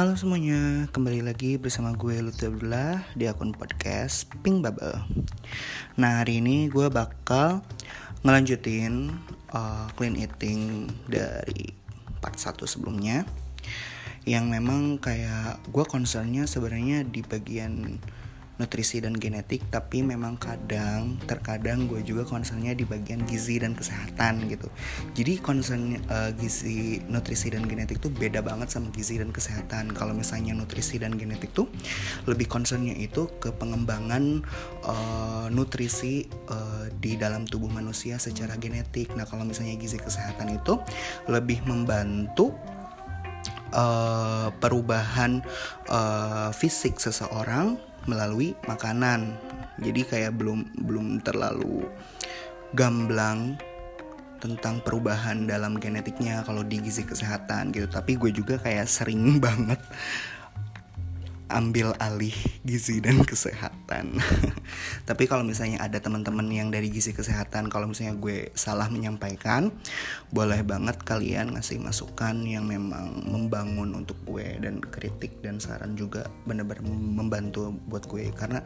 Halo semuanya, kembali lagi bersama gue Lutfi Abdullah di akun podcast Pink Bubble. Nah hari ini gue bakal ngelanjutin uh, clean eating dari part 1 sebelumnya Yang memang kayak gue concernnya sebenarnya di bagian nutrisi dan genetik tapi memang kadang terkadang gue juga concernnya di bagian gizi dan kesehatan gitu. Jadi concern uh, gizi nutrisi dan genetik tuh beda banget sama gizi dan kesehatan. Kalau misalnya nutrisi dan genetik tuh lebih concernnya itu ke pengembangan uh, nutrisi uh, di dalam tubuh manusia secara genetik. Nah kalau misalnya gizi kesehatan itu lebih membantu uh, perubahan uh, fisik seseorang melalui makanan. Jadi kayak belum belum terlalu gamblang tentang perubahan dalam genetiknya kalau di gizi kesehatan gitu. Tapi gue juga kayak sering banget ambil alih gizi dan kesehatan. Tapi kalau misalnya ada teman-teman yang dari gizi kesehatan, kalau misalnya gue salah menyampaikan, boleh banget kalian ngasih masukan yang memang membangun untuk gue dan kritik dan saran juga benar-benar membantu buat gue karena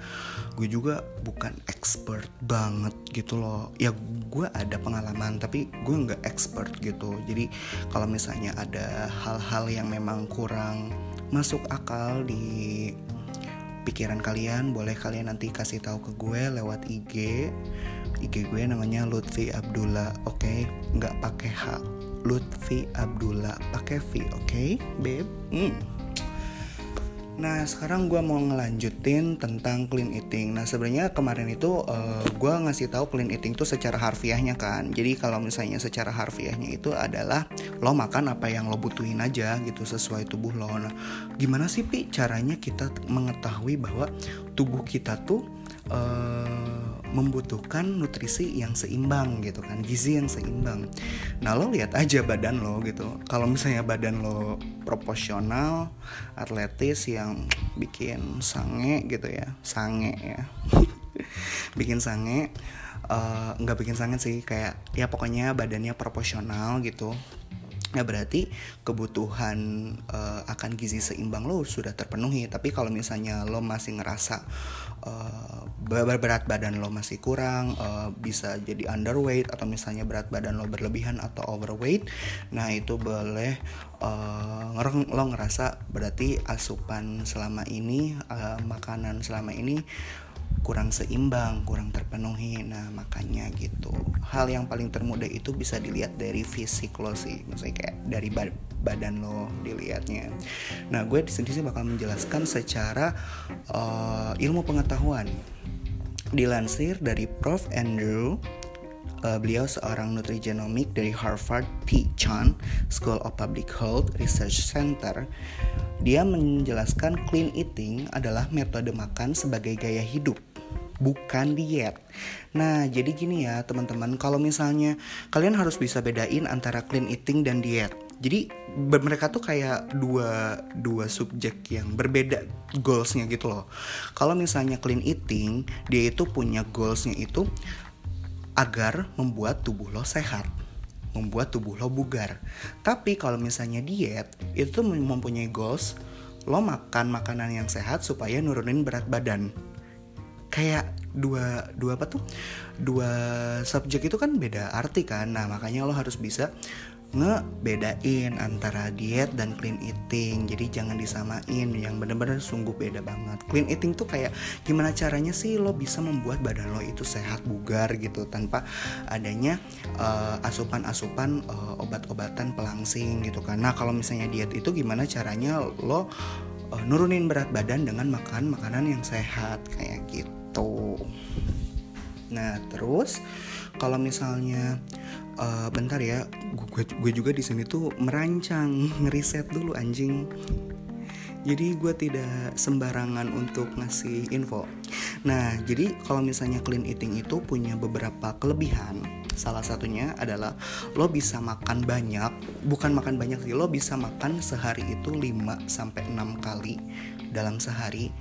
gue juga bukan expert banget gitu loh. Ya gue ada pengalaman tapi gue nggak expert gitu. Jadi kalau misalnya ada hal-hal yang memang kurang masuk akal di pikiran kalian boleh kalian nanti kasih tahu ke gue lewat IG IG gue namanya Lutfi Abdullah oke okay? nggak pakai H Lutfi Abdullah pakai V oke okay, babe hmm. Nah sekarang gue mau ngelanjutin tentang clean eating. Nah sebenarnya kemarin itu uh, eh, gue ngasih tahu clean eating itu secara harfiahnya kan. Jadi kalau misalnya secara harfiahnya itu adalah lo makan apa yang lo butuhin aja gitu sesuai tubuh lo. Nah gimana sih pi caranya kita mengetahui bahwa tubuh kita tuh uh, membutuhkan nutrisi yang seimbang gitu kan gizi yang seimbang. Nah lo lihat aja badan lo gitu. Kalau misalnya badan lo proporsional atletis yang bikin sange gitu ya sange ya. Bikin sange uh, nggak bikin sange sih kayak ya pokoknya badannya proporsional gitu. Nah berarti kebutuhan uh, akan gizi seimbang lo sudah terpenuhi. Tapi kalau misalnya lo masih ngerasa uh, berat badan lo masih kurang, uh, bisa jadi underweight atau misalnya berat badan lo berlebihan atau overweight, nah itu boleh uh, lo ngerasa berarti asupan selama ini, uh, makanan selama ini kurang seimbang, kurang terpenuhi. Nah, makanya gitu. Hal yang paling termudah itu bisa dilihat dari fisik lo sih. Maksudnya kayak dari badan lo dilihatnya. Nah, gue di sini sih bakal menjelaskan secara uh, ilmu pengetahuan. Dilansir dari Prof. Andrew uh, beliau seorang nutrigenomik dari Harvard T. Chan School of Public Health Research Center. Dia menjelaskan clean eating adalah metode makan sebagai gaya hidup bukan diet. Nah, jadi gini ya, teman-teman, kalau misalnya kalian harus bisa bedain antara clean eating dan diet. Jadi mereka tuh kayak dua dua subjek yang berbeda goalsnya gitu loh. Kalau misalnya clean eating, dia itu punya goalsnya itu agar membuat tubuh lo sehat membuat tubuh lo bugar. Tapi kalau misalnya diet, itu mempunyai goals lo makan makanan yang sehat supaya nurunin berat badan kayak dua dua apa tuh dua subjek itu kan beda arti kan nah makanya lo harus bisa ngebedain antara diet dan clean eating. Jadi jangan disamain yang bener-bener sungguh beda banget. Clean eating tuh kayak gimana caranya sih lo bisa membuat badan lo itu sehat bugar gitu tanpa adanya uh, asupan-asupan uh, obat-obatan pelangsing gitu kan. Nah kalau misalnya diet itu gimana caranya lo uh, nurunin berat badan dengan makan makanan yang sehat kayak gitu gitu. Nah terus kalau misalnya uh, bentar ya gue gue juga di sini tuh merancang ngeriset dulu anjing. Jadi gue tidak sembarangan untuk ngasih info. Nah jadi kalau misalnya clean eating itu punya beberapa kelebihan. Salah satunya adalah lo bisa makan banyak bukan makan banyak sih lo bisa makan sehari itu 5 sampai 6 kali dalam sehari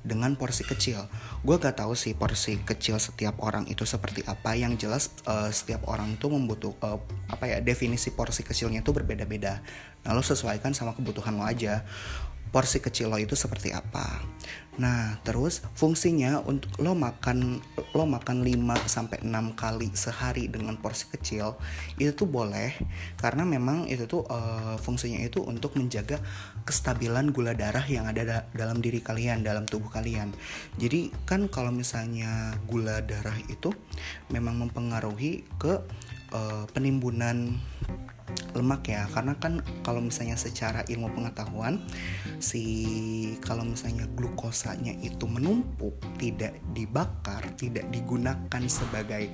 dengan porsi kecil. Gue gak tahu sih porsi kecil setiap orang itu seperti apa. Yang jelas uh, setiap orang tuh membutuh uh, apa ya definisi porsi kecilnya tuh berbeda-beda. Nah lo sesuaikan sama kebutuhan lo aja. Porsi kecil lo itu seperti apa. Nah, terus fungsinya untuk lo makan lo makan 5 sampai 6 kali sehari dengan porsi kecil itu tuh boleh karena memang itu tuh uh, fungsinya itu untuk menjaga kestabilan gula darah yang ada da dalam diri kalian, dalam tubuh kalian. Jadi kan kalau misalnya gula darah itu memang mempengaruhi ke uh, penimbunan lemak ya karena kan kalau misalnya secara ilmu pengetahuan si kalau misalnya glukosanya itu menumpuk tidak dibakar tidak digunakan sebagai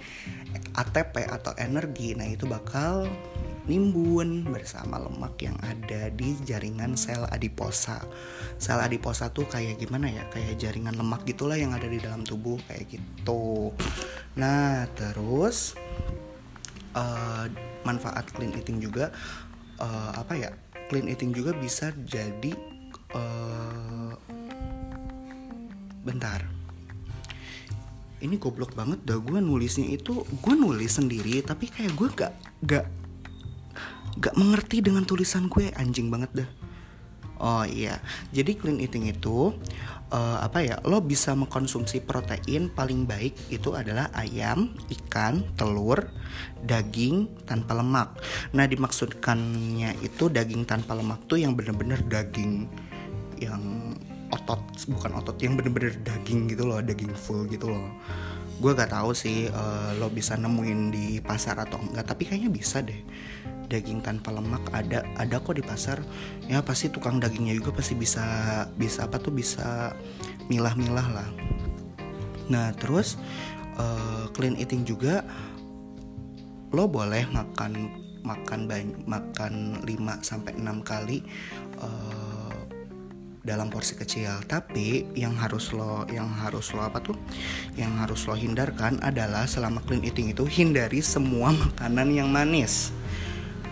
ATP atau energi nah itu bakal nimbun bersama lemak yang ada di jaringan sel adiposa. Sel adiposa tuh kayak gimana ya? Kayak jaringan lemak gitulah yang ada di dalam tubuh kayak gitu. Nah, terus uh, manfaat clean eating juga uh, apa ya clean eating juga bisa jadi uh, bentar. Ini goblok banget dah gue nulisnya itu gue nulis sendiri tapi kayak gue gak gak gak mengerti dengan tulisan gue anjing banget dah. Oh iya, jadi clean eating itu uh, apa ya? Lo bisa mengkonsumsi protein paling baik itu adalah ayam, ikan, telur, daging tanpa lemak. Nah dimaksudkannya itu daging tanpa lemak tuh yang bener-bener daging yang otot bukan otot yang bener-bener daging gitu loh, daging full gitu loh. Gue gak tahu sih uh, lo bisa nemuin di pasar atau enggak, tapi kayaknya bisa deh daging tanpa lemak ada ada kok di pasar. Ya pasti tukang dagingnya juga pasti bisa bisa apa tuh bisa milah-milah lah. Nah terus uh, clean eating juga lo boleh makan makan banyak makan 5 sampai 6 kali uh, dalam porsi kecil. Tapi yang harus lo yang harus lo apa tuh yang harus lo hindarkan adalah selama clean eating itu hindari semua makanan yang manis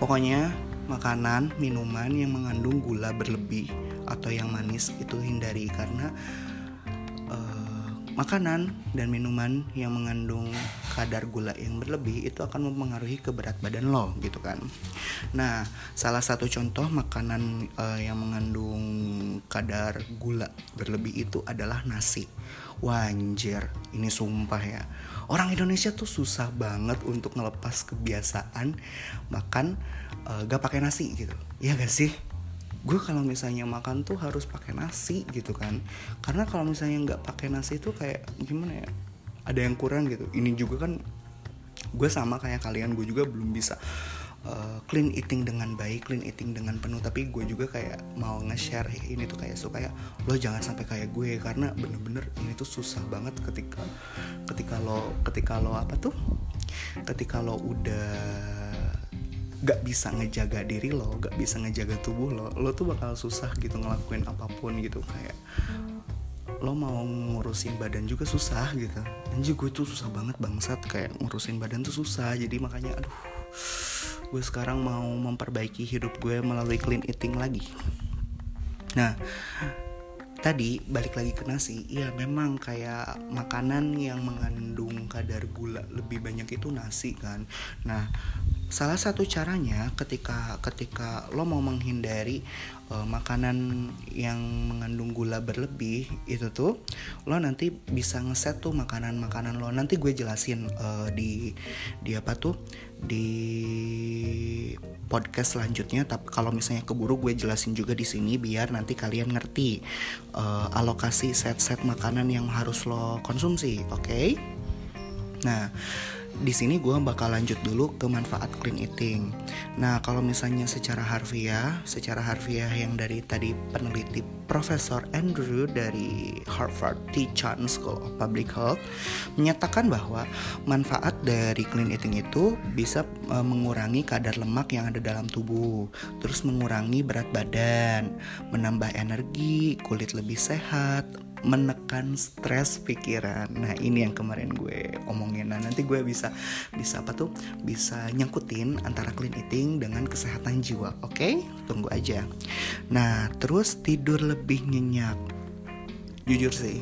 Pokoknya makanan, minuman yang mengandung gula berlebih atau yang manis itu hindari karena makanan dan minuman yang mengandung kadar gula yang berlebih itu akan mempengaruhi ke berat badan lo gitu kan. Nah, salah satu contoh makanan uh, yang mengandung kadar gula berlebih itu adalah nasi. Wanjir, ini sumpah ya orang Indonesia tuh susah banget untuk ngelepas kebiasaan makan uh, gak pakai nasi gitu ya gak sih gue kalau misalnya makan tuh harus pakai nasi gitu kan. Karena kalau misalnya nggak pakai nasi tuh kayak gimana ya ada yang kurang gitu. Ini juga kan gue sama kayak kalian gue juga belum bisa uh, clean eating dengan baik, clean eating dengan penuh. Tapi gue juga kayak mau nge-share ini tuh kayak supaya lo jangan sampai kayak gue. Karena bener-bener ini tuh susah banget ketika ketika lo ketika lo apa tuh? Ketika lo udah gak bisa ngejaga diri lo, gak bisa ngejaga tubuh lo, lo tuh bakal susah gitu ngelakuin apa pun gitu. Kayak lo mau ngurusin badan juga susah gitu. Anjir gue tuh susah banget bangsat. Kayak ngurusin badan tuh susah jadi makanya aduh gue sekarang mau memperbaiki hidup gue melalui clean eating lagi. Nah tadi balik lagi ke nasi iya memang kayak makanan yang mengandung kadar gula lebih banyak itu nasi kan. Nah salah satu caranya ketika ketika lo mau menghindari uh, makanan yang mengandung gula berlebih itu tuh lo nanti bisa ngeset tuh makanan-makanan lo nanti gue jelasin uh, di di apa tuh di podcast selanjutnya tapi kalau misalnya keburu gue jelasin juga di sini biar nanti kalian ngerti uh, alokasi set-set makanan yang harus lo konsumsi oke okay? nah di sini gue bakal lanjut dulu ke manfaat clean eating. Nah, kalau misalnya secara harfiah, secara harfiah yang dari tadi peneliti Profesor Andrew dari Harvard T. Chan School of Public Health menyatakan bahwa manfaat dari clean eating itu bisa e, mengurangi kadar lemak yang ada dalam tubuh, terus mengurangi berat badan, menambah energi, kulit lebih sehat, menekan stres pikiran. Nah, ini yang kemarin gue omongin. Nah, nanti gue bisa bisa apa tuh? Bisa nyangkutin antara clean eating dengan kesehatan jiwa. Oke? Okay? Tunggu aja. Nah, terus tidur lebih nyenyak. Jujur sih.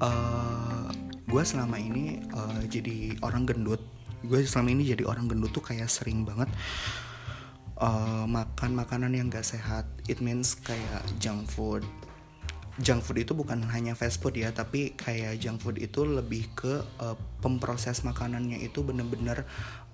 Uh, gue selama ini uh, jadi orang gendut. Gue selama ini jadi orang gendut tuh kayak sering banget uh, makan makanan yang gak sehat it means kayak junk food junk food itu bukan hanya fast food ya tapi kayak junk food itu lebih ke uh, pemproses makanannya itu bener-bener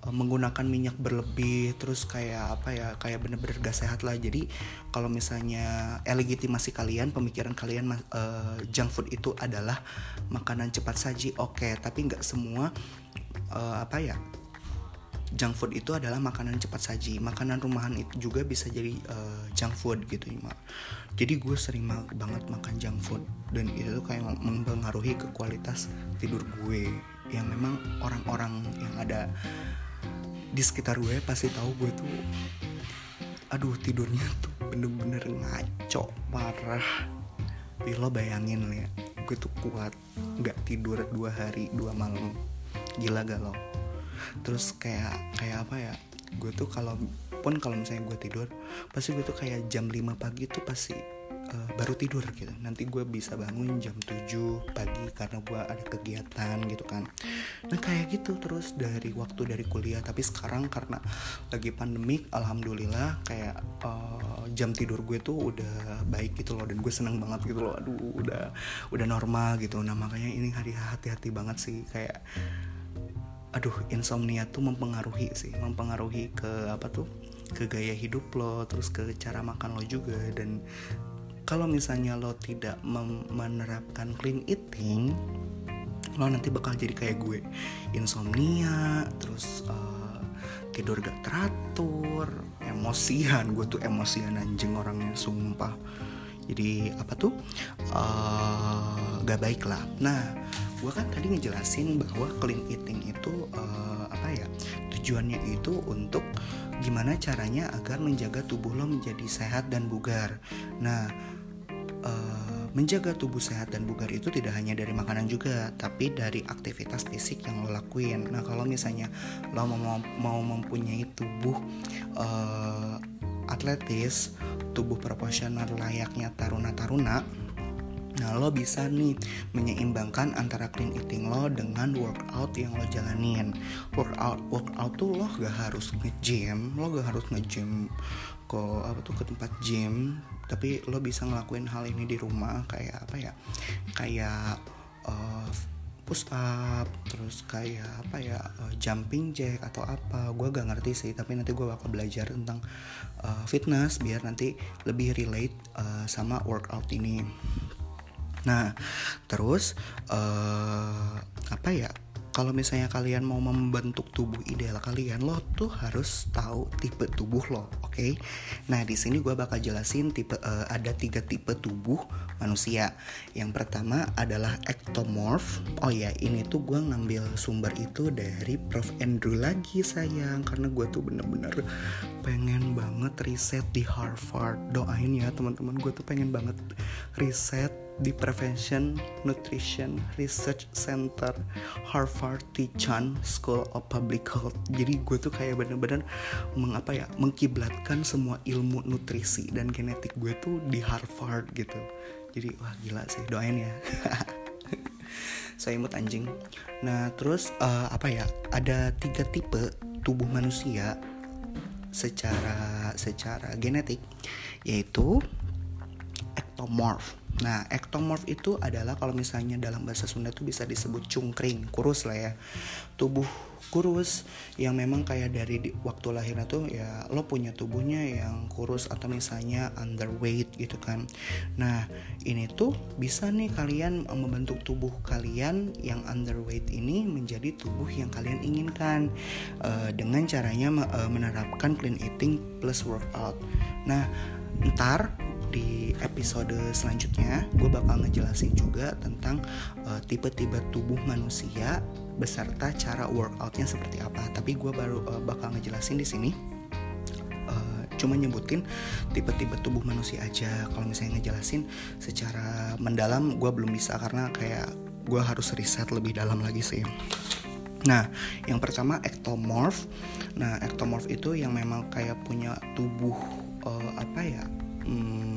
uh, menggunakan minyak berlebih terus kayak apa ya kayak bener-bener gak sehat lah. Jadi kalau misalnya eh, legitimasi kalian pemikiran kalian uh, junk food itu adalah makanan cepat saji oke. Okay, tapi nggak semua uh, apa ya junk food itu adalah makanan cepat saji. Makanan rumahan itu juga bisa jadi uh, junk food gitu ya jadi gue sering banget makan junk food. Dan itu kayak mempengaruhi ke kualitas tidur gue. Yang memang orang-orang yang ada di sekitar gue pasti tahu gue tuh aduh tidurnya tuh bener-bener ngaco parah. Tapi lo bayangin ya gue tuh kuat nggak tidur dua hari dua malam. Gila lo terus kayak kayak apa ya gue tuh kalau pun kalau misalnya gue tidur pasti gue tuh kayak jam 5 pagi tuh pasti uh, baru tidur gitu. Nanti gue bisa bangun jam 7 pagi karena gue ada kegiatan gitu kan. Nah kayak gitu terus dari waktu dari kuliah. Tapi sekarang karena lagi pandemik alhamdulillah kayak uh, jam tidur gue tuh udah baik gitu loh. Dan gue seneng banget gitu loh. Aduh udah udah normal gitu. Nah makanya ini hari hati-hati banget sih. Kayak aduh insomnia tuh mempengaruhi sih. Mempengaruhi ke apa tuh? Ke gaya hidup lo terus ke cara makan lo juga. Dan kalau misalnya lo tidak menerapkan clean eating lo nanti bakal jadi kayak gue. Insomnia terus uh, tidur gak teratur emosian. Gue tuh emosian anjing orangnya sumpah. Jadi apa tuh? Uh, gak baik lah nah gue kan tadi ngejelasin bahwa clean eating itu uh, apa ya tujuannya itu untuk gimana caranya agar menjaga tubuh lo menjadi sehat dan bugar nah uh, menjaga tubuh sehat dan bugar itu tidak hanya dari makanan juga, tapi dari aktivitas fisik yang lo lakuin. Nah, kalau misalnya lo mau mau mempunyai tubuh uh, atletis, tubuh proporsional layaknya taruna-taruna, Nah, lo bisa nih menyeimbangkan antara clean eating lo dengan workout yang lo jalanin. Workout, workout tuh lo gak harus nge-gym, lo gak harus nge-gym ke apa tuh ke tempat gym, tapi lo bisa ngelakuin hal ini di rumah kayak apa ya? Kayak uh, push up, terus kayak apa ya uh, jumping jack atau apa, gue gak ngerti sih. Tapi nanti gue bakal belajar tentang uh, fitness biar nanti lebih relate uh, sama workout ini. Nah, terus uh, apa ya? Kalau misalnya kalian mau membentuk tubuh ideal kalian, lo tuh harus tahu tipe tubuh lo, oke? Okay? Nah, di sini gue bakal jelasin tipe uh, ada tiga tipe tubuh manusia. Yang pertama adalah ectomorph. Oh ya, ini tuh gue ngambil sumber itu dari Prof Andrew lagi sayang, karena gue tuh bener-bener pengen banget riset di Harvard. Doain ya teman-teman, gue tuh pengen banget riset di Prevention Nutrition Research Center Harvard T. Chan School of Public Health. Jadi gue tuh kayak bener-bener mengapa ya mengkiblatkan semua ilmu nutrisi dan genetik gue tuh di Harvard gitu. Jadi wah gila sih doain ya. Saya imut anjing. Nah terus uh, apa ya? Ada tiga tipe tubuh manusia secara secara genetik yaitu ectomorph Nah, ectomorph itu adalah kalau misalnya dalam bahasa Sunda itu bisa disebut cungkring, kurus lah ya. Tubuh kurus yang memang kayak dari di, waktu lahirnya tuh ya lo punya tubuhnya yang kurus atau misalnya underweight gitu kan. Nah, ini tuh bisa nih kalian eh, membentuk tubuh kalian yang underweight ini menjadi tubuh yang kalian inginkan uh, dengan caranya uh, menerapkan clean eating plus workout. Nah, ntar di episode selanjutnya gue bakal ngejelasin juga tentang uh, tipe-tipe tubuh manusia beserta cara workoutnya seperti apa. Tapi gue baru uh, bakal ngejelasin di sini. Uh, cuma nyebutin tipe-tipe tubuh manusia aja. Kalau misalnya ngejelasin secara mendalam gue belum bisa karena kayak gue harus riset lebih dalam lagi sih. Nah, yang pertama ectomorph. Nah, ectomorph itu yang memang kayak punya tubuh uh, apa ya? Hmm,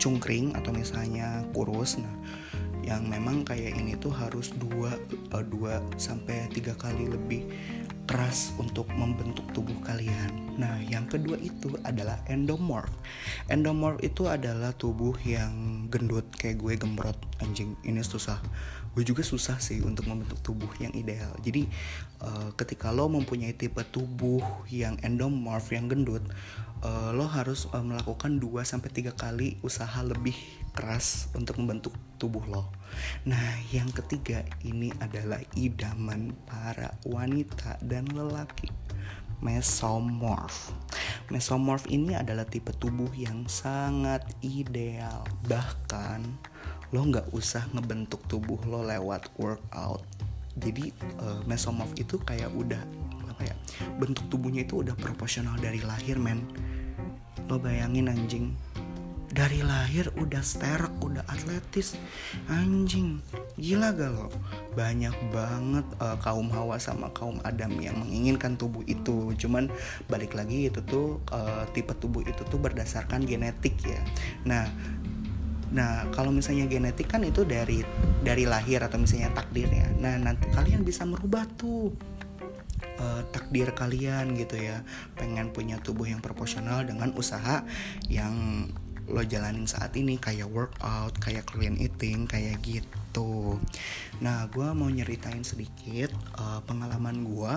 cungkring atau misalnya kurus nah yang memang kayak ini tuh harus dua uh, dua sampai tiga kali lebih keras untuk membentuk tubuh kalian. Nah, yang kedua itu adalah endomorph. Endomorph itu adalah tubuh yang gendut kayak gue gembrot anjing. Ini susah. Gue juga susah sih untuk membentuk tubuh yang ideal. Jadi uh, ketika lo mempunyai tipe tubuh yang endomorph yang gendut, uh, lo harus uh, melakukan 2 sampai 3 kali usaha lebih keras untuk membentuk tubuh lo. Nah, yang ketiga ini adalah idaman para wanita dan lelaki. Mesomorph. Mesomorph ini adalah tipe tubuh yang sangat ideal. Bahkan lo nggak usah ngebentuk tubuh lo lewat workout. Jadi uh, mesomorph itu kayak udah apa ya? Bentuk tubuhnya itu udah proporsional dari lahir, men. Lo bayangin anjing, dari lahir udah sterek, udah atletis, anjing, gila gak lo? Banyak banget uh, kaum Hawa sama kaum Adam yang menginginkan tubuh itu. Cuman balik lagi itu tuh uh, tipe tubuh itu tuh berdasarkan genetik ya. Nah, Nah, kalau misalnya genetik kan itu dari dari lahir atau misalnya takdir ya. Nah, nanti kalian bisa merubah tuh uh, takdir kalian gitu ya. Pengen punya tubuh yang proporsional dengan usaha yang lo jalanin saat ini kayak workout, kayak clean eating, kayak gitu. Nah, gue mau nyeritain sedikit uh, pengalaman gue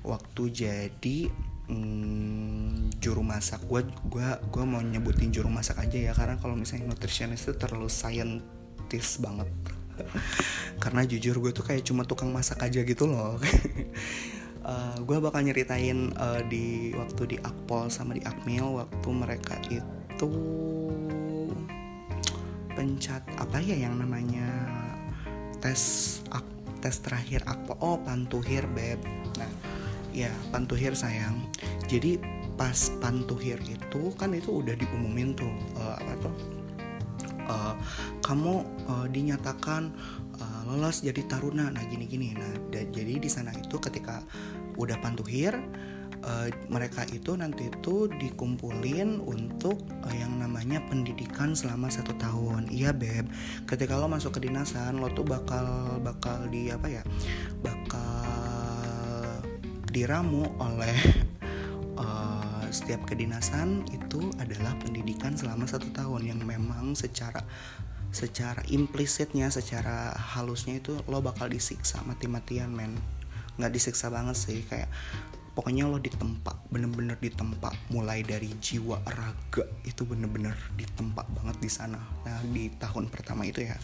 waktu jadi hmm, juru masak. Gue gua gua mau nyebutin juru masak aja ya karena kalau misalnya nutritionist itu terlalu scientist banget. karena jujur gue tuh kayak cuma tukang masak aja gitu loh. uh, gue bakal nyeritain uh, di waktu di Akpol sama di Akmil waktu mereka itu pencat apa ya yang namanya tes ak, tes terakhir akpo oh pantuhir beb nah ya pantuhir sayang. Jadi pas pantuhir itu kan itu udah diumumin tuh uh, apa tuh? Uh, kamu uh, dinyatakan uh, lolos jadi taruna. Nah gini gini nah jadi di sana itu ketika udah pantuhir uh, mereka itu nanti itu dikumpulin untuk uh, yang namanya pendidikan selama satu tahun. Iya beb. Ketika lo masuk ke dinasan lo tuh bakal bakal di apa ya bakal diramu oleh uh, setiap kedinasan itu adalah pendidikan selama satu tahun yang memang secara secara implisitnya secara halusnya itu lo bakal disiksa mati-matian men. Nggak disiksa banget sih kayak pokoknya lo ditempa bener-bener ditempa mulai dari jiwa raga itu bener-bener ditempa banget di sana. Nah di tahun pertama itu ya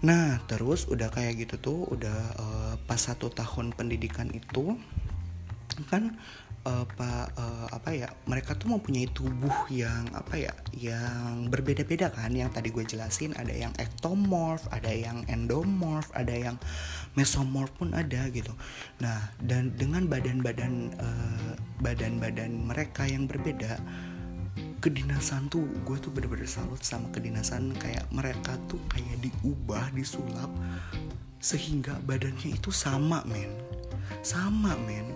nah terus udah kayak gitu tuh udah uh, pas satu tahun pendidikan itu kan uh, pak uh, apa ya mereka tuh mempunyai tubuh yang apa ya yang berbeda-beda kan. Yang tadi gue jelasin ada yang ectomorph ada yang endomorph ada yang mesomorph pun ada gitu. Nah dan dengan badan-badan uh, badan-badan mereka yang berbeda kedinasan tuh gue tuh bener-bener salut sama kedinasan kayak mereka tuh kayak diubah disulap sehingga badannya itu sama men. Sama men.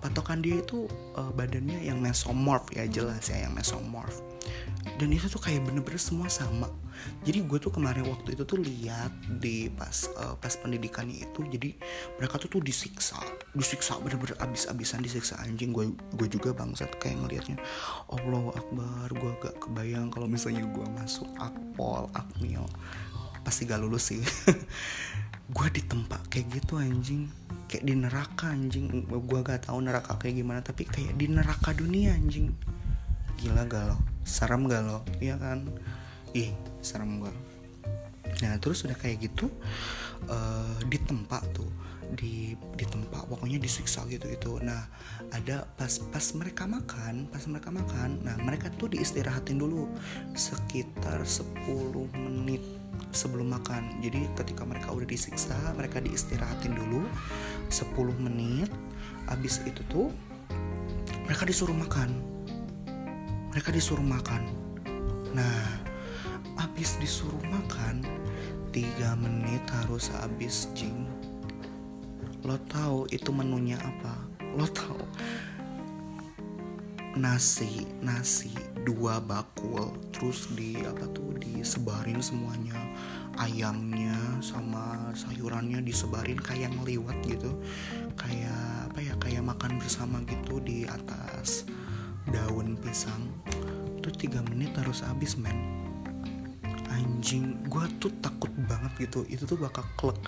Patokan dia itu uh, badannya yang mesomorph ya jelas ya yang mesomorph dan itu tuh kayak bener-bener semua sama. Jadi gue tuh kemarin waktu itu tuh lihat di pas uh, pas pendidikannya itu jadi mereka tuh tuh disiksa. Disiksa bener-bener abis-abisan disiksa anjing. Gue gue juga bangsat kayak ngelihatnya Allah Akbar gue gak kebayang kalau misalnya gue masuk akpol akmil. Pasti gak lulus sih. Gue di tempat kayak gitu anjing. Kayak di neraka anjing. Gue gak tahu neraka kayak gimana tapi kayak di neraka dunia anjing. Gila lo serem gak lo? Iya kan? Ih serem gak nah terus udah kayak gitu uh, di tempat tuh di di tempat pokoknya disiksa gitu itu nah ada pas pas mereka makan pas mereka makan nah mereka tuh diistirahatin dulu sekitar 10 menit sebelum makan. Jadi ketika mereka udah disiksa mereka diistirahatin dulu 10 menit. Abis itu tuh mereka disuruh makan mereka disuruh makan. Nah abis disuruh makan 3 menit harus habis jing. Lo tahu itu menunya apa? Lo tahu. Nasi nasi dua bakul. Terus di apa tuh disebarin semuanya. Ayamnya sama sayurannya disebarin kayak ngeliwat gitu. Kayak apa ya kayak makan bersama gitu di atas daun pisang. Tuh tiga menit harus habis men. Anjing gue tuh takut banget gitu. Itu tuh bakal klek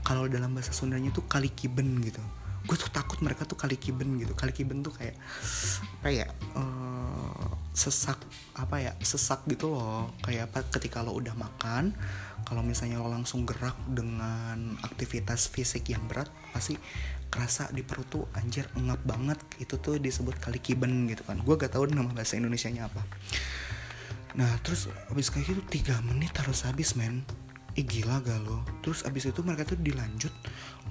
kalau dalam bahasa Sundanya tuh kali kiben gitu. Gue tuh takut mereka tuh kali kiben gitu. Kali kiben tuh kayak apa ya uh, sesak apa ya sesak gitu loh. Kayak apa ketika lo udah makan kalau misalnya lo langsung gerak dengan aktivitas fisik yang berat pasti kerasa di perut tuh anjir ngap banget. Itu tuh disebut kali kiben gitu kan. Gue gak tahu nama bahasa Indonesia nya apa. Nah terus habis kayak gitu tiga menit harus habis men. Ih gila gak lo? Terus abis itu mereka tuh dilanjut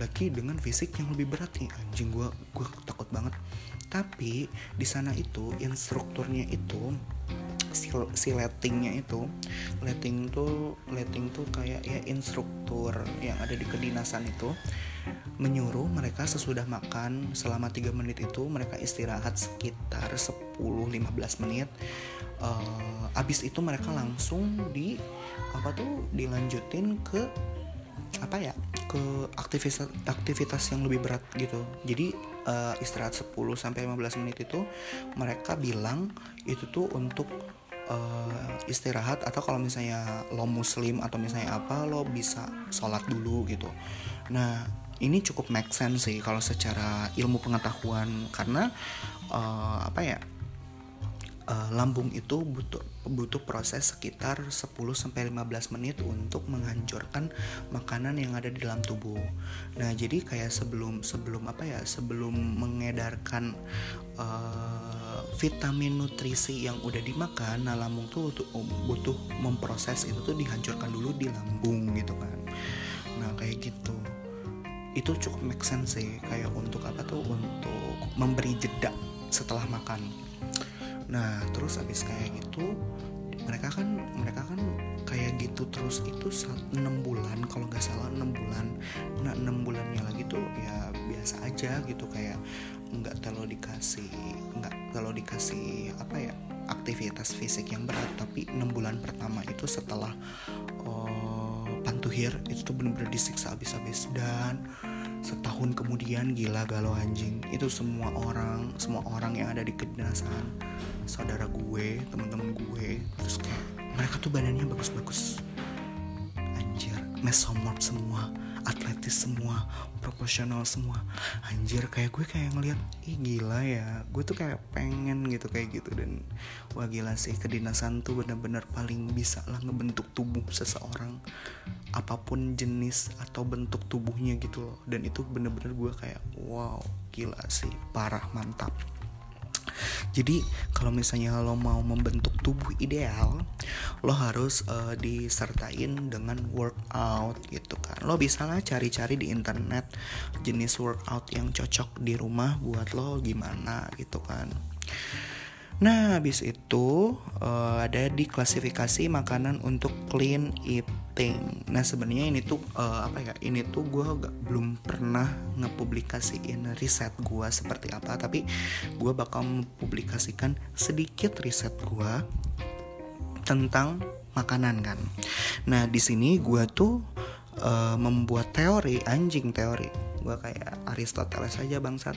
Lagi dengan fisik yang lebih berat. Nih Anjing gue gue takut banget. Tapi di sana itu Instrukturnya itu si, si lettingnya itu letting tuh letting tuh kayak ya instruktur yang ada di kedinasan itu menyuruh mereka sesudah makan selama 3 menit itu mereka istirahat sekitar 10-15 menit. Uh, abis itu mereka langsung di apa tuh dilanjutin ke apa ya ke aktivitas aktivitas yang lebih berat gitu. Jadi uh, istirahat 10 sampai 15 menit itu mereka bilang itu tuh untuk uh, istirahat atau kalau misalnya lo muslim atau misalnya apa lo bisa sholat dulu gitu. Nah ini cukup make sense sih kalau secara ilmu pengetahuan karena uh, apa ya uh, lambung itu butuh butuh proses sekitar 10 sampai 15 menit untuk menghancurkan makanan yang ada di dalam tubuh. Nah, jadi kayak sebelum sebelum apa ya? Sebelum mengedarkan uh, vitamin nutrisi yang udah dimakan, nah lambung tuh butuh, butuh memproses itu tuh dihancurkan dulu di lambung gitu kan. Nah, kayak gitu itu cukup make sense sih kayak untuk apa tuh? Untuk memberi jeda setelah makan. Nah terus habis kayak gitu mereka kan mereka kan kayak gitu terus itu enam bulan kalau nggak salah enam bulan. Nah enam bulannya lagi tuh ya biasa aja gitu kayak nggak terlalu dikasih nggak terlalu dikasih apa ya aktivitas fisik yang berat. Tapi enam bulan pertama itu setelah uh, pantuhir itu tuh bener-bener disiksa habis-habis. Dan setahun kemudian gila galau anjing. Itu semua orang semua orang yang ada di kedinasan saudara gue teman-teman gue terus kayak mereka tuh badannya bagus-bagus. Anjir mesomorph semua atletis semua proporsional semua. Anjir kayak gue kayak ngeliat ih gila ya gue tuh kayak pengen gitu kayak gitu. Dan wah gila sih kedinasan tuh bener-bener paling bisa lah ngebentuk tubuh seseorang apa pun jenis atau bentuk tubuhnya gitu loh. Dan itu bener-bener gue kayak wow gila sih parah mantap jadi kalau misalnya lo mau membentuk tubuh ideal, lo harus uh, disertain dengan workout gitu kan. Lo bisa lah cari-cari di internet jenis workout yang cocok di rumah buat lo gimana gitu kan. Nah, habis itu uh, ada di klasifikasi makanan untuk clean eating. Nah, sebenarnya ini tuh uh, apa ya? Ini tuh gue belum pernah ngepublikasiin riset gue seperti apa, tapi gue bakal mempublikasikan sedikit riset gue tentang makanan kan. Nah, di sini gue tuh uh, membuat teori anjing teori gue kayak Aristoteles aja bangsat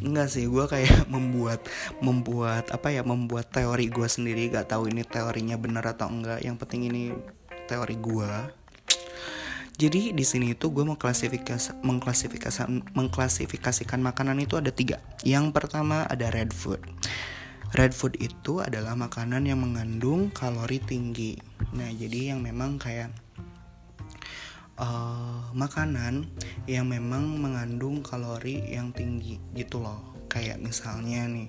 enggak sih gue kayak membuat membuat apa ya membuat teori gue sendiri gak tahu ini teorinya benar atau enggak yang penting ini teori gue jadi di sini itu gue mengklasifikasi mengklasifikasi mengklasifikasikan makanan itu ada tiga. Yang pertama ada red food. Red food itu adalah makanan yang mengandung kalori tinggi. Nah jadi yang memang kayak uh, makanan yang memang mengandung kalori yang tinggi gitu loh. Kayak misalnya nih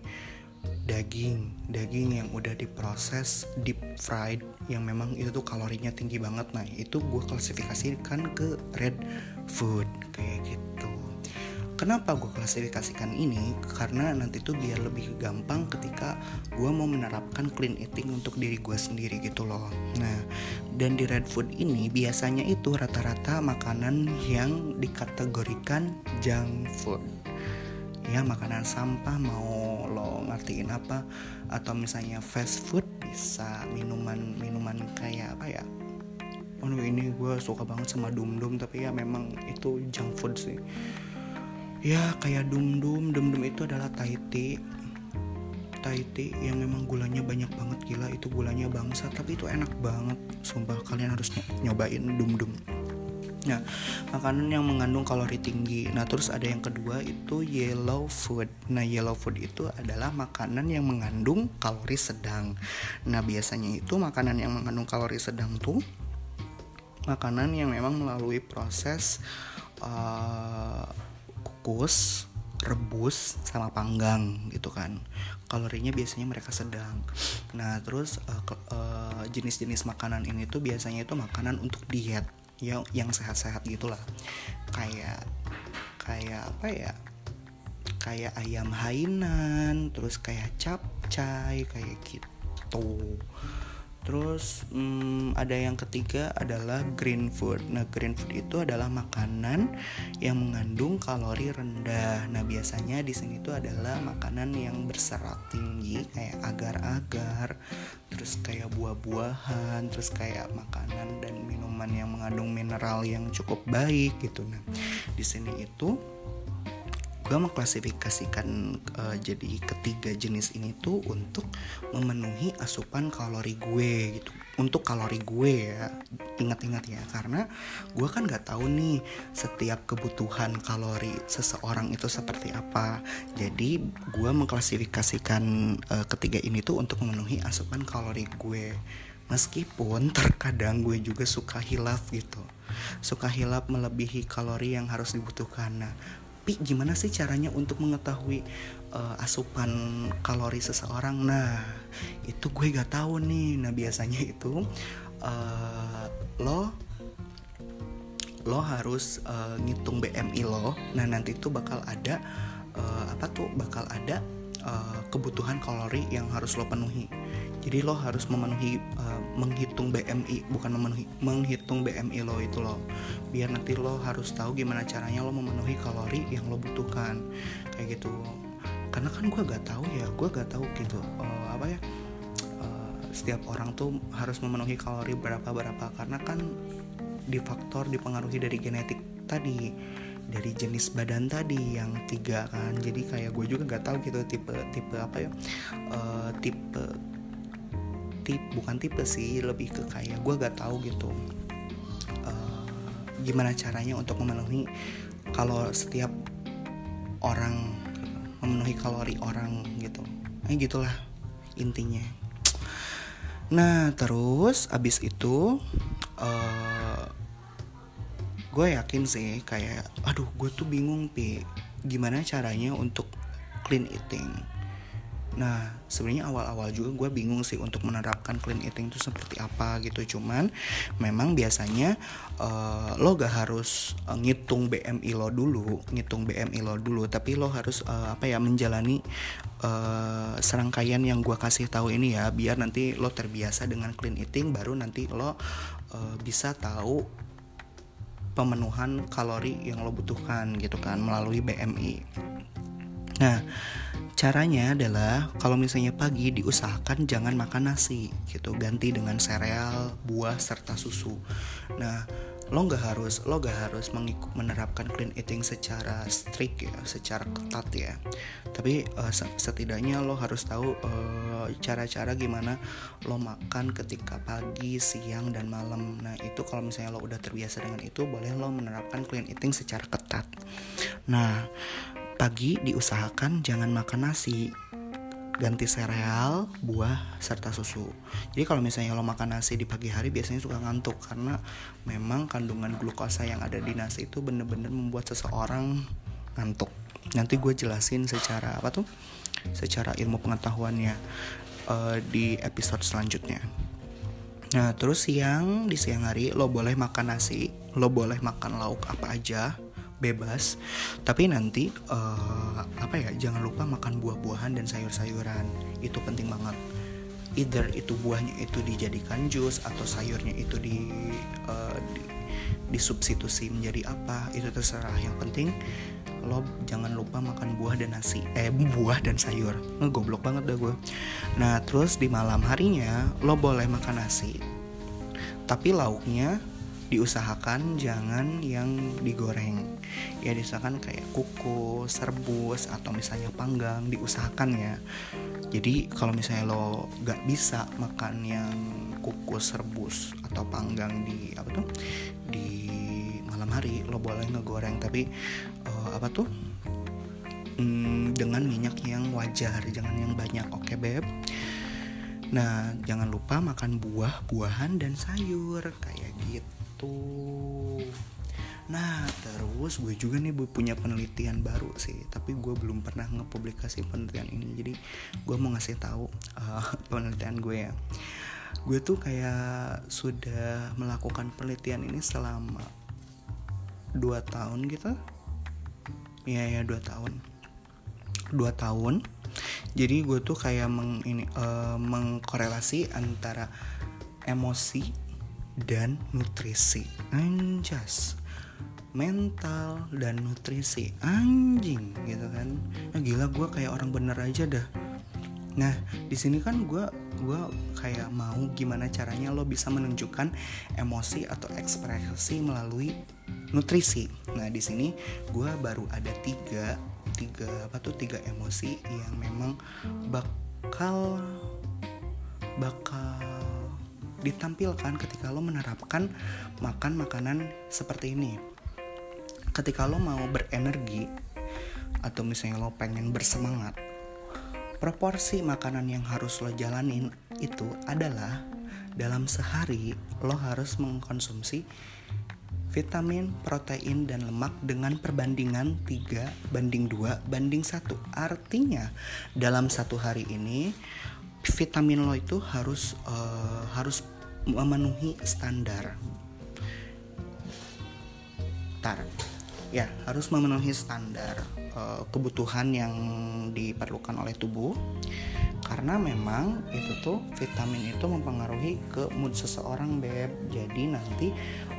daging. Daging yang udah diproses deep fried yang memang itu tuh kalorinya tinggi banget. Nah itu gue klasifikasikan ke red food kayak gitu Kenapa gue klasifikasikan ini? Karena nanti tuh biar lebih gampang ketika gue mau menerapkan clean eating untuk diri gue sendiri gitu loh. Nah, dan di red food ini biasanya itu rata-rata makanan yang dikategorikan junk food. Ya makanan sampah mau lo ngertiin apa atau misalnya fast food bisa minuman minuman kayak apa ya Aduh ini gue suka banget sama dum dum tapi ya memang itu junk food sih ya kayak dum dum dum dum itu adalah Thai tea yang memang gulanya banyak banget gila itu gulanya bangsa tapi itu enak banget sumpah kalian harus nyobain dum dum Nah, makanan yang mengandung kalori tinggi. Nah, terus ada yang kedua itu yellow food. Nah, yellow food itu adalah makanan yang mengandung kalori sedang. Nah, biasanya itu makanan yang mengandung kalori sedang tuh makanan yang memang melalui proses uh, kukus, rebus sama panggang gitu kan. Kalorinya biasanya mereka sedang. Nah terus jenis-jenis uh, uh, makanan ini tuh biasanya itu makanan untuk diet yang yang sehat-sehat gitulah. Kayak kayak apa ya? Kayak ayam hainan terus kayak capcay kayak gitu Terus hmm, ada yang ketiga adalah green food. Nah, green food itu adalah makanan yang mengandung kalori rendah. Nah, biasanya di sini itu adalah makanan yang berserat tinggi kayak agar-agar, terus kayak buah-buahan, terus kayak makanan dan minuman yang mengandung mineral yang cukup baik gitu. Nah, di sini itu gue mengklasifikasikan uh, jadi ketiga jenis ini tuh untuk memenuhi asupan kalori gue gitu. Untuk kalori gue ya. Ingat-ingat ya karena gue kan nggak tahu nih setiap kebutuhan kalori seseorang itu seperti apa. Jadi gue mengklasifikasikan uh, ketiga ini tuh untuk memenuhi asupan kalori gue. Meskipun terkadang gue juga suka hilaf gitu. Suka hilaf melebihi kalori yang harus dibutuhkan. Nah tapi gimana sih caranya untuk mengetahui uh, asupan kalori seseorang? Nah itu gue gak tahu nih. Nah biasanya itu uh, lo lo harus uh, ngitung BMI lo. Nah nanti itu bakal ada uh, apa tuh? Bakal ada uh, kebutuhan kalori yang harus lo penuhi jadi lo harus memenuhi uh, menghitung BMI bukan memenuhi menghitung BMI lo itu lo. Biar nanti lo harus tahu gimana caranya lo memenuhi kalori yang lo butuhkan. Kayak gitu. Karena kan gue gak tahu ya gue gak tahu gitu uh, apa ya uh, setiap orang tuh harus memenuhi kalori berapa berapa. Karena kan di faktor dipengaruhi dari genetik tadi dari jenis badan tadi yang tiga kan. Jadi kayak gue juga nggak tahu gitu tipe tipe apa ya uh, tipe tip bukan tipe sih lebih ke kayak gue gak tahu gitu uh, gimana caranya untuk memenuhi kalau setiap orang memenuhi kalori orang gitu. Nah gitulah intinya. Nah terus abis itu uh, eh, gue yakin sih kayak aduh gue tuh bingung pi. Gimana caranya untuk clean eating Nah, sebenarnya awal-awal juga gue bingung sih untuk menerapkan clean eating itu seperti apa gitu. Cuman memang biasanya uh, lo gak harus uh, ngitung BMI lo dulu, ngitung BMI lo dulu, tapi lo harus uh, apa ya menjalani uh, serangkaian yang gue kasih tahu ini ya, biar nanti lo terbiasa dengan clean eating, baru nanti lo uh, bisa tahu pemenuhan kalori yang lo butuhkan gitu kan melalui BMI. Nah, Caranya adalah kalau misalnya pagi diusahakan jangan makan nasi gitu, ganti dengan sereal, buah serta susu. Nah, lo nggak harus lo nggak harus mengikut menerapkan clean eating secara strict ya, secara ketat ya. Tapi uh, setidaknya lo harus tahu eh, cara-cara gimana lo makan ketika pagi, siang dan malam. Nah itu kalau misalnya lo udah terbiasa dengan itu, boleh lo menerapkan clean eating secara ketat. Nah Pagi diusahakan jangan makan nasi, ganti sereal, buah, serta susu. Jadi kalau misalnya lo makan nasi di pagi hari biasanya suka ngantuk karena memang kandungan glukosa yang ada di nasi itu bener-bener membuat seseorang ngantuk. Nanti gue jelasin secara apa tuh? Secara ilmu pengetahuannya uh, di episode selanjutnya. Nah terus siang di siang hari lo boleh makan nasi, lo boleh makan lauk apa aja, bebas. Tapi nanti uh, apa ya jangan lupa makan buah-buahan dan sayur-sayuran. Itu penting banget. Either itu buahnya itu dijadikan jus atau sayurnya itu di, uh, di disubstitusi menjadi apa itu terserah. Yang penting lo jangan lupa makan buah dan nasi. Eh buah dan sayur. Goblok banget dah gue nah terus di malam harinya lo boleh makan nasi. Tapi lauknya diusahakan jangan yang digoreng. Ya diusahakan kayak kukus rebus atau misalnya panggang diusahakan ya. Jadi kalau misalnya lo gak bisa makan yang kukus rebus atau panggang di apa tuh di malam hari lo boleh ngegoreng. Tapi uh, apa tuh hmm, dengan minyak yang wajar jangan yang banyak oke okay, beb? Nah jangan lupa makan buah-buahan dan sayur kayak gitu Nah terus gue juga nih punya penelitian baru sih Tapi gue belum pernah ngepublikasi penelitian ini. Jadi gue mau ngasih tahu uh, penelitian gue ya. Gue tuh kayak sudah melakukan penelitian ini selama 2 tahun gitu. Iya ya 2 tahun. 2 tahun. Jadi gue tuh kayak meng, ini, uh, mengkorelasi antara emosi dan nutrisi. Anjas. Mental dan nutrisi. Anjing gitu kan. Nah, gila gue kayak orang bener aja dah. Nah di sini kan gue gue kayak mau gimana caranya lo bisa menunjukkan emosi atau ekspresi melalui nutrisi. Nah di sini gue baru ada tiga tiga apa tuh tiga emosi yang memang bakal bakal ditampilkan ketika lo menerapkan makan makanan seperti ini. Ketika lo mau berenergi atau misalnya lo pengen bersemangat proporsi makanan yang harus lo jalanin itu adalah dalam sehari lo harus mengkonsumsi vitamin, protein, dan lemak dengan perbandingan 3 banding 2 banding 1 artinya dalam satu hari ini vitamin lo itu harus uh, harus memenuhi standar. Tar ya harus memenuhi standar uh, kebutuhan yang diperlukan oleh tubuh. Karena memang itu tuh vitamin itu mempengaruhi ke mood seseorang beb. Jadi nanti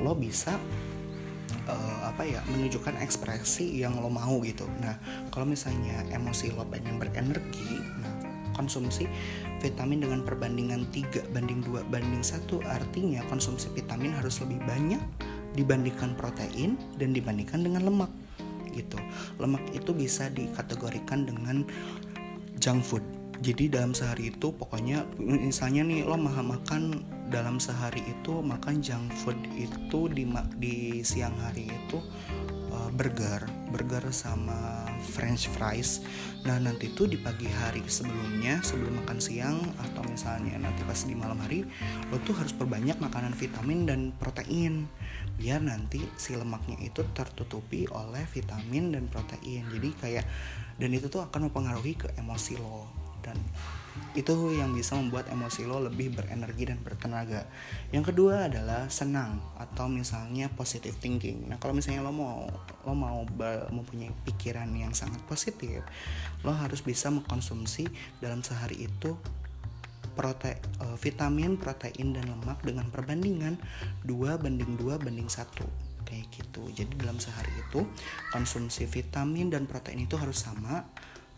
lo bisa uh, apa ya menunjukkan ekspresi yang lo mau gitu. Nah kalau misalnya emosi lo pengen berenergi konsumsi vitamin dengan perbandingan 3 banding 2 banding 1 artinya konsumsi vitamin harus lebih banyak dibandingkan protein dan dibandingkan dengan lemak gitu. Lemak itu bisa dikategorikan dengan junk food. Jadi dalam sehari itu pokoknya misalnya nih lo makan dalam sehari itu makan junk food itu di di siang hari itu uh, burger, burger sama french fries. Nah, nanti tuh di pagi hari sebelumnya sebelum makan siang atau misalnya nanti pas di malam hari lo tuh harus perbanyak makanan vitamin dan protein. Biar nanti si lemaknya itu tertutupi oleh vitamin dan protein. Jadi kayak dan itu tuh akan mempengaruhi ke emosi lo dan itu yang bisa membuat emosi lo lebih berenergi dan bertenaga. Yang kedua adalah senang atau misalnya positive thinking. Nah kalau misalnya lo mau lo mau mempunyai pikiran yang sangat positif, lo harus bisa mengkonsumsi dalam sehari itu prote uh, vitamin, protein dan lemak dengan perbandingan 2 banding 2 banding 1 kayak gitu. Jadi dalam sehari itu konsumsi vitamin dan protein itu harus sama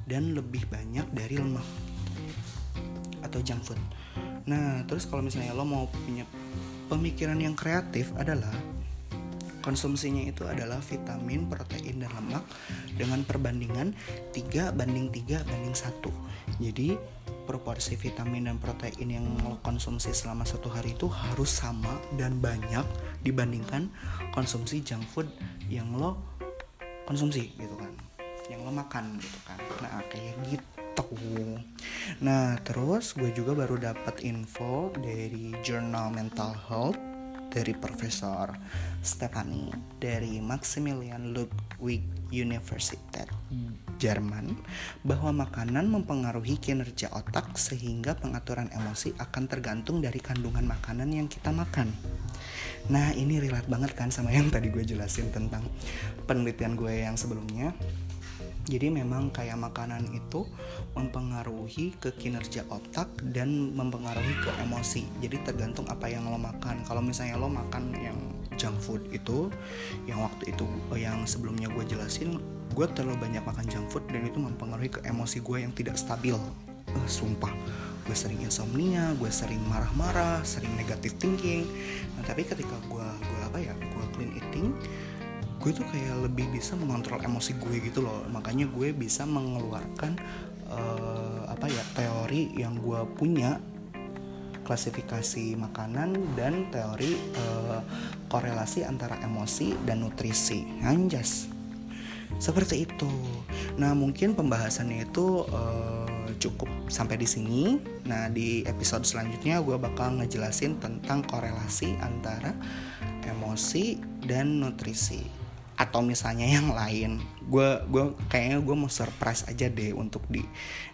dan lebih banyak dari lemak atau junk food. Nah, terus kalau misalnya lo mau punya pemikiran yang kreatif adalah konsumsinya itu adalah vitamin, protein, dan lemak dengan perbandingan 3 banding 3 banding 1 jadi proporsi vitamin dan protein yang lo konsumsi selama satu hari itu harus sama dan banyak dibandingkan konsumsi junk food yang lo konsumsi gitu kan yang lo makan gitu kan. Nah kayak gitu. Nah terus gue juga baru dapat info dari jurnal mental health dari Profesor Stephanie dari Maximilian Ludwig University Jerman bahwa makanan mempengaruhi kinerja otak sehingga pengaturan emosi akan tergantung dari kandungan makanan yang kita makan. Nah ini relate banget kan sama yang tadi gue jelasin tentang penelitian gue yang sebelumnya jadi memang kayak makanan itu mempengaruhi ke kinerja otak dan mempengaruhi ke emosi. Jadi tergantung apa yang lo makan. Kalau misalnya lo makan yang junk food itu, yang waktu itu yang sebelumnya gue jelasin, gue terlalu banyak makan junk food dan itu mempengaruhi ke emosi gue yang tidak stabil. Uh, sumpah, gue sering insomnia gue sering marah-marah sering negatif thinking nah tapi ketika gue gue apa ya gue clean eating gue tuh kayak lebih bisa mengontrol emosi gue gitu loh. Makanya gue bisa mengeluarkan uh, apa ya teori yang gue punya. Klasifikasi makanan dan teori uh, korelasi antara emosi dan nutrisi. Anjas. Seperti itu. Nah mungkin pembahasannya itu uh, cukup sampai di sini. Nah di episode selanjutnya gue bakal ngejelasin tentang korelasi antara emosi dan nutrisi atau misalnya yang lain. Gue gue kayaknya gue mau surprise aja deh untuk di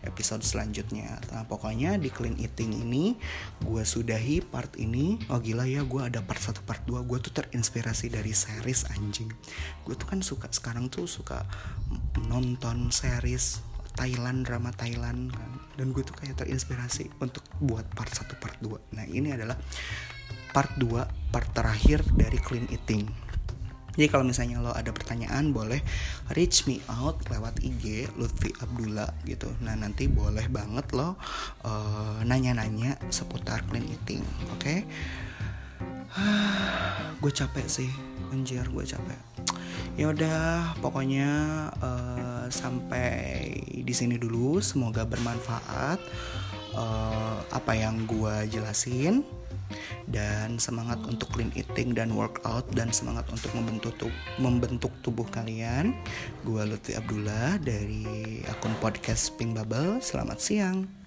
episode selanjutnya. Nah pokoknya di clean eating ini gue sudahi part ini. Oh gila ya gue ada part 1 part 2 gue tuh terinspirasi dari series anjing. Gue tuh kan suka sekarang tuh suka nonton series Thailand drama Thailand kan. Dan gue tuh kayak terinspirasi untuk buat part 1 part 2 nah ini adalah part 2 part terakhir dari clean eating jadi kalau misalnya lo ada pertanyaan boleh reach me out lewat IG Lutfi Abdullah gitu. Nah nanti boleh banget lo uh, nanya-nanya seputar clean eating, oke? Okay? gue capek sih, anjir gue capek. Ya udah, pokoknya uh, sampai di sini dulu. Semoga bermanfaat uh, apa yang gue jelasin dan semangat untuk clean eating dan workout dan semangat untuk membentuk membentuk tubuh kalian. Gua Lutfi Abdullah dari akun podcast Pink Bubble. Selamat siang.